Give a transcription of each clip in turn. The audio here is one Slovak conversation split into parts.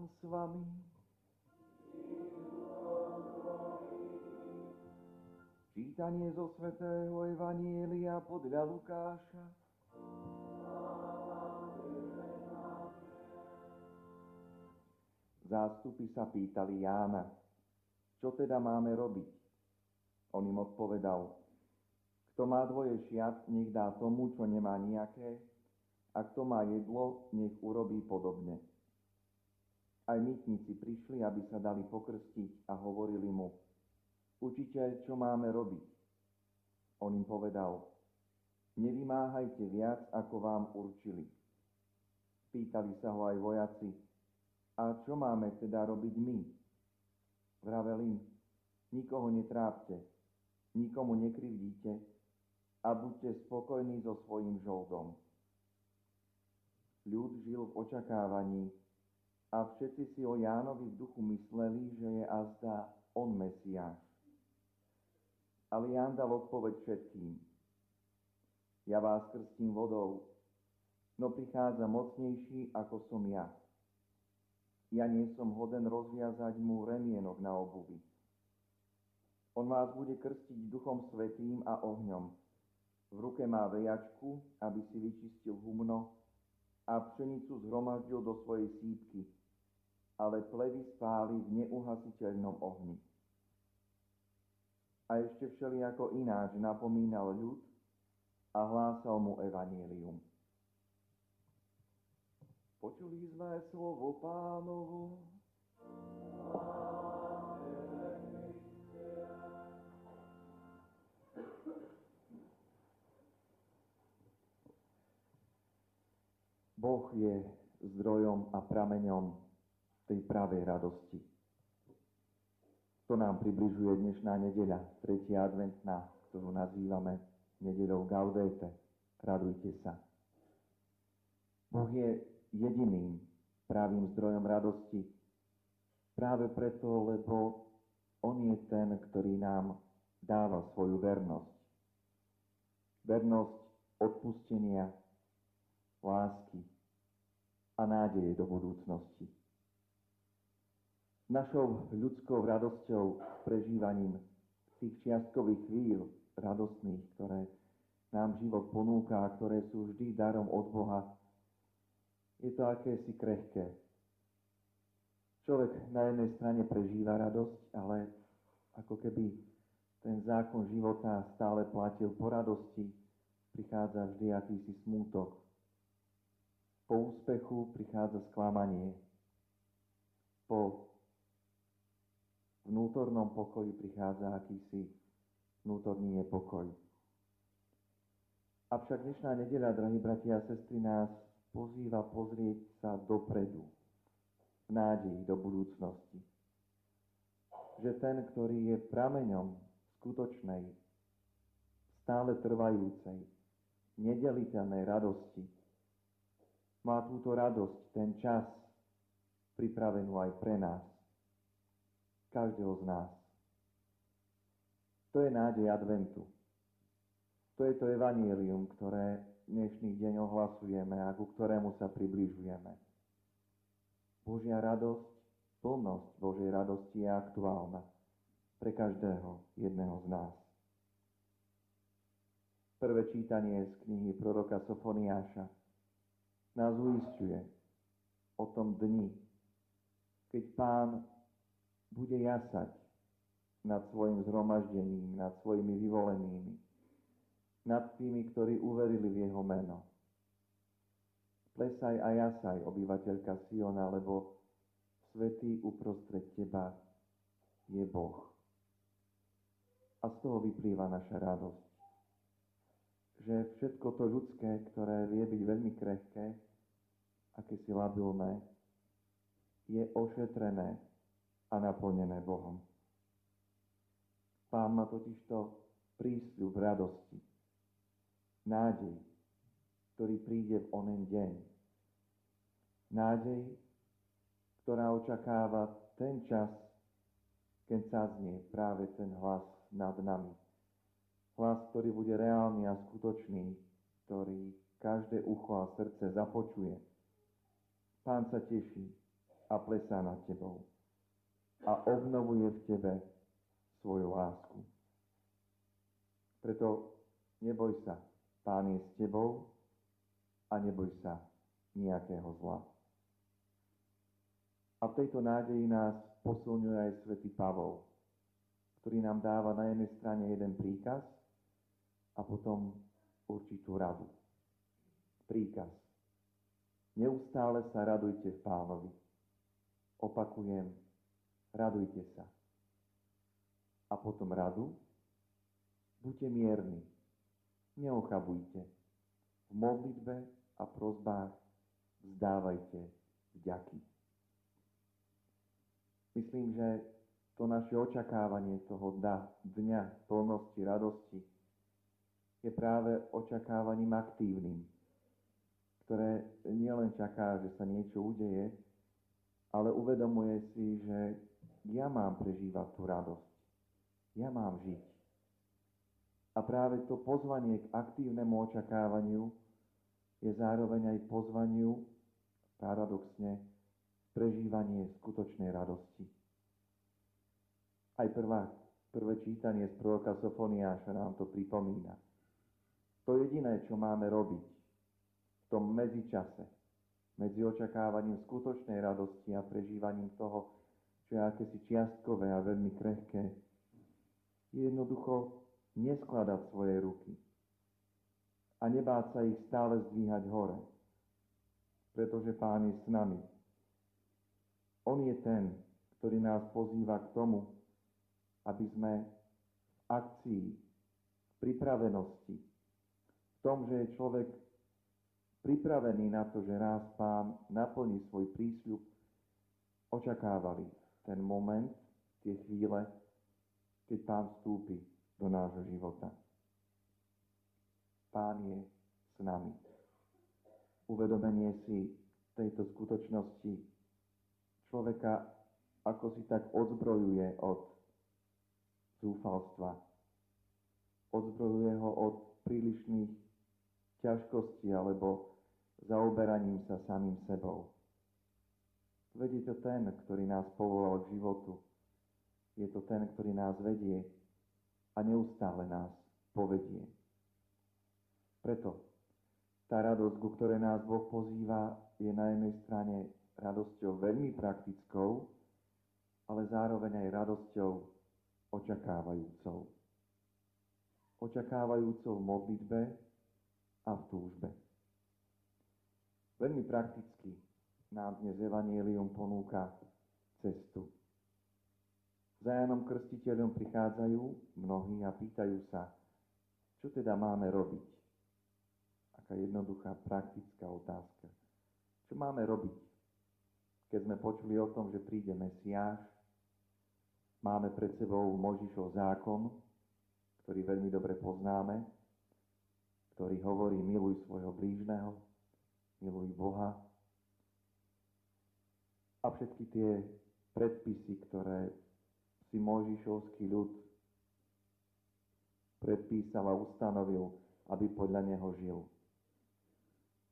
Pán s vami. Čítanie zo svätého Evanielia podľa Lukáša. Zástupy sa pýtali Jána, čo teda máme robiť? On im odpovedal, kto má dvoje šiat, nech dá tomu, čo nemá nejaké, a kto má jedlo, nech urobí podobne. Aj mytníci prišli, aby sa dali pokrstiť a hovorili mu, učiteľ, čo máme robiť? On im povedal, nevymáhajte viac, ako vám určili. Pýtali sa ho aj vojaci, a čo máme teda robiť my? Vravel im, nikoho netrápte, nikomu nekrivdíte a buďte spokojní so svojím žoldom. Ľud žil v očakávaní, a všetci si o Jánovi v duchu mysleli, že je azda on Mesiáš. Ale Ján dal odpoveď všetkým. Ja vás krstím vodou, no prichádza mocnejší ako som ja. Ja nie som hoden rozviazať mu remienok na obuvi. On vás bude krstiť duchom svetým a ohňom. V ruke má vejačku, aby si vyčistil humno a pšenicu zhromaždil do svojej sípky ale plevy spáli v neuhasiteľnom ohni. A ešte všelijako ináč napomínal ľud a hlásal mu evanílium. Počuli sme slovo pánovo. Boh je zdrojom a prameňom tej pravej radosti. To nám približuje dnešná nedeľa, tretia adventná, ktorú nazývame nedeľou Gaudete. Radujte sa. Boh je jediným pravým zdrojom radosti. Práve preto, lebo On je ten, ktorý nám dáva svoju vernosť. Vernosť odpustenia, lásky a nádeje do budúcnosti. Našou ľudskou radosťou, prežívaním tých čiastkových chvíľ radostných, ktoré nám život ponúka a ktoré sú vždy darom od Boha, je to akési krehké. Človek na jednej strane prežíva radosť, ale ako keby ten zákon života stále platil po radosti, prichádza vždy akýsi smútok. Po úspechu prichádza sklamanie. Po vnútornom pokoji prichádza akýsi vnútorný nepokoj. Avšak dnešná nedeľa, drahí bratia a sestry, nás pozýva pozrieť sa dopredu, v nádeji do budúcnosti. Že ten, ktorý je prameňom skutočnej, stále trvajúcej, nedeliteľnej radosti, má túto radosť, ten čas pripravenú aj pre nás každého z nás. To je nádej adventu. To je to evanílium, ktoré dnešný deň ohlasujeme a ku ktorému sa približujeme. Božia radosť, plnosť Božej radosti je aktuálna pre každého jedného z nás. Prvé čítanie z knihy proroka Sofoniáša nás uistuje o tom dni, keď pán bude jasať nad svojim zhromaždením, nad svojimi vyvolenými, nad tými, ktorí uverili v jeho meno. Plesaj a jasaj, obyvateľka Siona, lebo svetý uprostred teba je Boh. A z toho vyplýva naša radosť. Že všetko to ľudské, ktoré vie byť veľmi krehké, aké si labilné, je ošetrené a naplnené Bohom. Pán má totižto prísľub radosti, nádej, ktorý príde v onen deň. Nádej, ktorá očakáva ten čas, keď sa znie práve ten hlas nad nami. Hlas, ktorý bude reálny a skutočný, ktorý každé ucho a srdce započuje. Pán sa teší, a plesá nad tebou a obnovuje v tebe svoju lásku. Preto neboj sa, Pán je s tebou a neboj sa nejakého zla. A v tejto nádeji nás posilňuje aj svätý Pavol, ktorý nám dáva na jednej strane jeden príkaz a potom určitú radu. Príkaz. Neustále sa radujte v pánovi. Opakujem, radujte sa. A potom radu, buďte mierni, neochabujte. V modlitbe a prozbách vzdávajte vďaky. Myslím, že to naše očakávanie toho dňa, plnosti, radosti je práve očakávaním aktívnym, ktoré nielen čaká, že sa niečo udeje, ale uvedomuje si, že ja mám prežívať tú radosť. Ja mám žiť. A práve to pozvanie k aktívnemu očakávaniu je zároveň aj pozvaniu, paradoxne, prežívanie skutočnej radosti. Aj prvá, prvé čítanie z proroka Sofoniáša nám to pripomína. To jediné, čo máme robiť v tom medzičase, medzi očakávaním skutočnej radosti a prežívaním toho, čo je akési čiastkové a veľmi krehké, je jednoducho neskladať svoje ruky a nebáť sa ich stále zdvíhať hore, pretože Pán je s nami. On je ten, ktorý nás pozýva k tomu, aby sme v akcii, v pripravenosti, v tom, že je človek pripravení na to, že raz pán naplní svoj prísľub, očakávali ten moment, tie chvíle, keď pán vstúpi do nášho života. Pán je s nami. Uvedomenie si tejto skutočnosti človeka ako si tak odzbrojuje od zúfalstva. Odzbrojuje ho od prílišných ťažkostí alebo zaoberaním sa samým sebou. Veď je to ten, ktorý nás povolal k životu. Je to ten, ktorý nás vedie a neustále nás povedie. Preto tá radosť, ku ktorej nás Boh pozýva, je na jednej strane radosťou veľmi praktickou, ale zároveň aj radosťou očakávajúcou. Očakávajúcou v modlitbe a v túžbe. Veľmi prakticky nám dnes Evangelium ponúka cestu. Za Janom Krstiteľom prichádzajú mnohí a pýtajú sa, čo teda máme robiť. Aká jednoduchá praktická otázka. Čo máme robiť, keď sme počuli o tom, že príde Mesiáš, máme pred sebou Možišov zákon, ktorý veľmi dobre poznáme, ktorý hovorí miluj svojho blížneho, miluj Boha a všetky tie predpisy, ktoré si Možišovský ľud predpísal a ustanovil, aby podľa neho žil.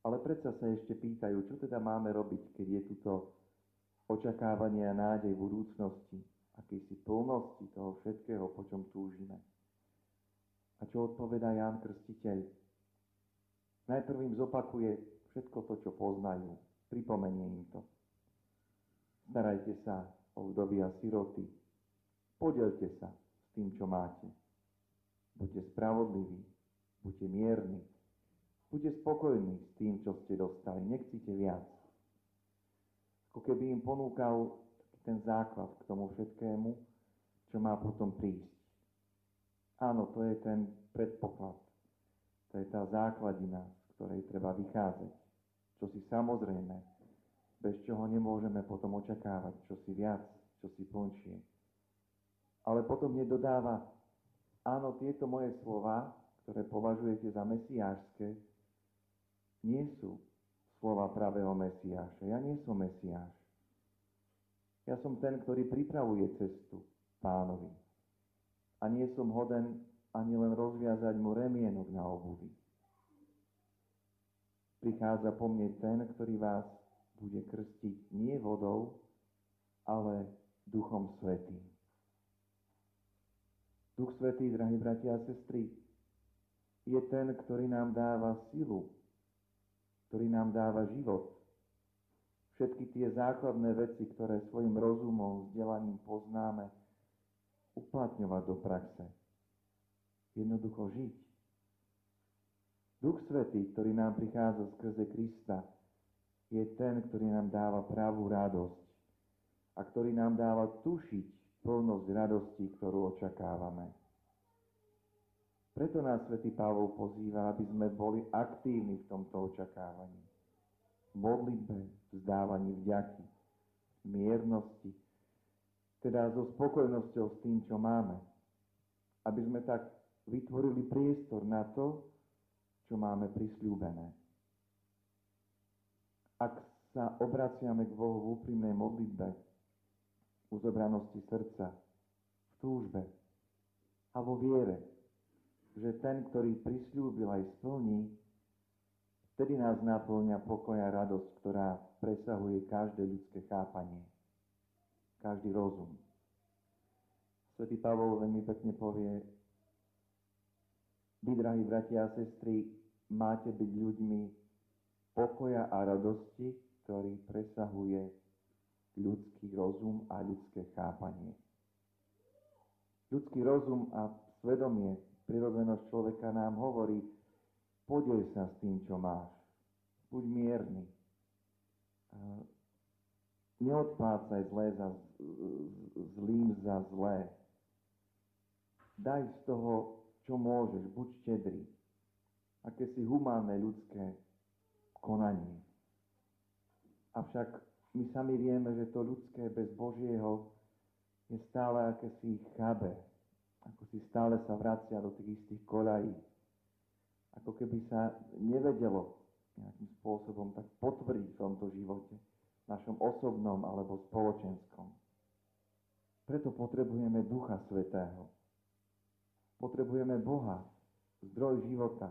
Ale predsa sa ešte pýtajú, čo teda máme robiť, keď je tuto očakávanie a nádej budúcnosti, akýsi plnosti toho všetkého, po čom túžime. A čo odpovedá Ján Krstiteľ? Najprv im zopakuje všetko to, čo poznajú. Pripomenie im to. Starajte sa o vdovy a siroty. Podelte sa s tým, čo máte. Buďte spravodliví, buďte mierni, buďte spokojní s tým, čo ste dostali. Nechcite viac. Ako keby im ponúkal ten základ k tomu všetkému, čo má potom prísť. Áno, to je ten predpoklad. To je tá základina, z ktorej treba vychádzať čo si samozrejme, bez čoho nemôžeme potom očakávať, čo si viac, čo si plnšie. Ale potom nedodáva, áno, tieto moje slova, ktoré považujete za mesiášske, nie sú slova pravého Mesiáša. Ja nie som Mesiáš. Ja som ten, ktorý pripravuje cestu pánovi. A nie som hoden ani len rozviazať mu remienok na obuvi prichádza po mne ten, ktorý vás bude krstiť nie vodou, ale Duchom Svetým. Duch Svetý, drahí bratia a sestry, je ten, ktorý nám dáva silu, ktorý nám dáva život. Všetky tie základné veci, ktoré svojim rozumom, vzdelaním poznáme, uplatňovať do praxe. Jednoducho žiť. Duch Svetý, ktorý nám prichádza skrze Krista, je ten, ktorý nám dáva pravú radosť a ktorý nám dáva tušiť, plnosť radosti, ktorú očakávame. Preto nás svätý Pavol pozýva, aby sme boli aktívni v tomto očakávaní. Modlitbe, vzdávaní vďaky, miernosti, teda so spokojnosťou s tým, čo máme. Aby sme tak vytvorili priestor na to, čo máme prisľúbené. Ak sa obraciame k Bohu v úprimnej modlitbe, uzobranosti srdca, v túžbe a vo viere, že ten, ktorý prislúbil aj splní, vtedy nás naplňa pokoja radosť, ktorá presahuje každé ľudské chápanie, každý rozum. Svetý Pavol veľmi pekne povie, vy, drahí bratia a sestry, máte byť ľuďmi pokoja a radosti, ktorý presahuje ľudský rozum a ľudské chápanie. Ľudský rozum a svedomie, prirodzenosť človeka nám hovorí, podej sa s tým, čo máš. Buď mierny. Neodplácaj zlé za zlým za zlé. Daj z toho, čo môžeš, buď štedrý. Akési humánne ľudské konanie. Avšak my sami vieme, že to ľudské bez Božieho je stále akési chabe, ako si stále sa vracia do tých istých koľají. Ako keby sa nevedelo nejakým spôsobom tak potvrdiť v tomto živote, našom osobnom alebo spoločenskom. Preto potrebujeme Ducha Svetého. Potrebujeme Boha, zdroj života,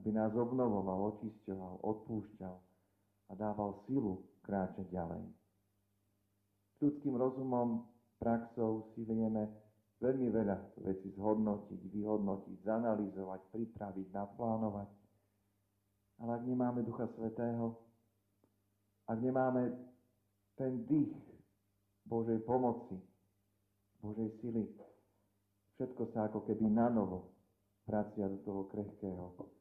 aby nás obnovoval, očisťoval, odpúšťal a dával silu kráčať ďalej. Ľudským rozumom, praxou si vieme veľmi veľa vecí zhodnotiť, vyhodnotiť, zanalizovať, pripraviť, naplánovať. Ale ak nemáme Ducha Svetého, ak nemáme ten dých Božej pomoci, Božej sily, všetko sa ako keby na novo vracia do toho krehkého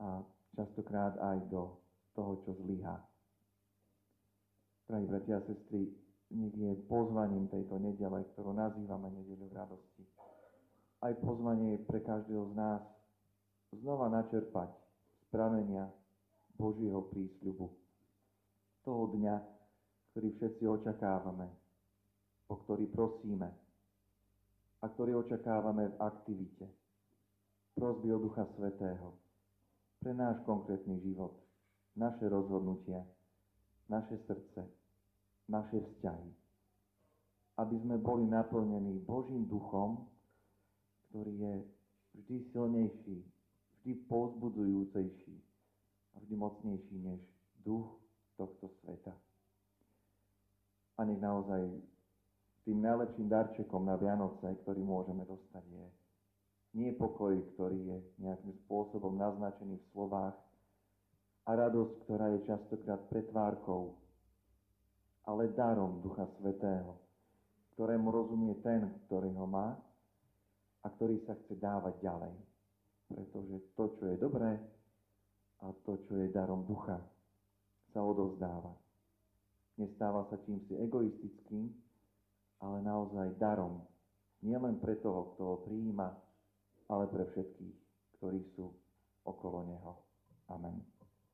a častokrát aj do toho, čo zlyhá. Drahí bratia a sestry, nech je pozvaním tejto nedele, ktorú nazývame nedeľu radosti. Aj pozvanie pre každého z nás znova načerpať z pramenia Božieho prísľubu. Toho dňa, ktorý všetci očakávame, o ktorý prosíme a ktorý očakávame v aktivite. Prosby o Ducha Svetého pre náš konkrétny život, naše rozhodnutia, naše srdce, naše vzťahy. Aby sme boli naplnení Božím duchom, ktorý je vždy silnejší, vždy pozbudzujúcejší a vždy mocnejší než duch tohto sveta. A nech naozaj tým najlepším darčekom na Vianoce, ktorý môžeme dostať, je nie pokoj, ktorý je nejakým spôsobom naznačený v slovách, a radosť, ktorá je častokrát pretvárkou, ale darom Ducha Svetého, ktorému rozumie ten, ktorý ho má a ktorý sa chce dávať ďalej. Pretože to, čo je dobré a to, čo je darom Ducha, sa odovzdáva. Nestáva sa čímsi egoistickým, ale naozaj darom. Nielen pre toho, kto ho prijíma, ale pre všetkých, ktorí sú okolo neho. Amen.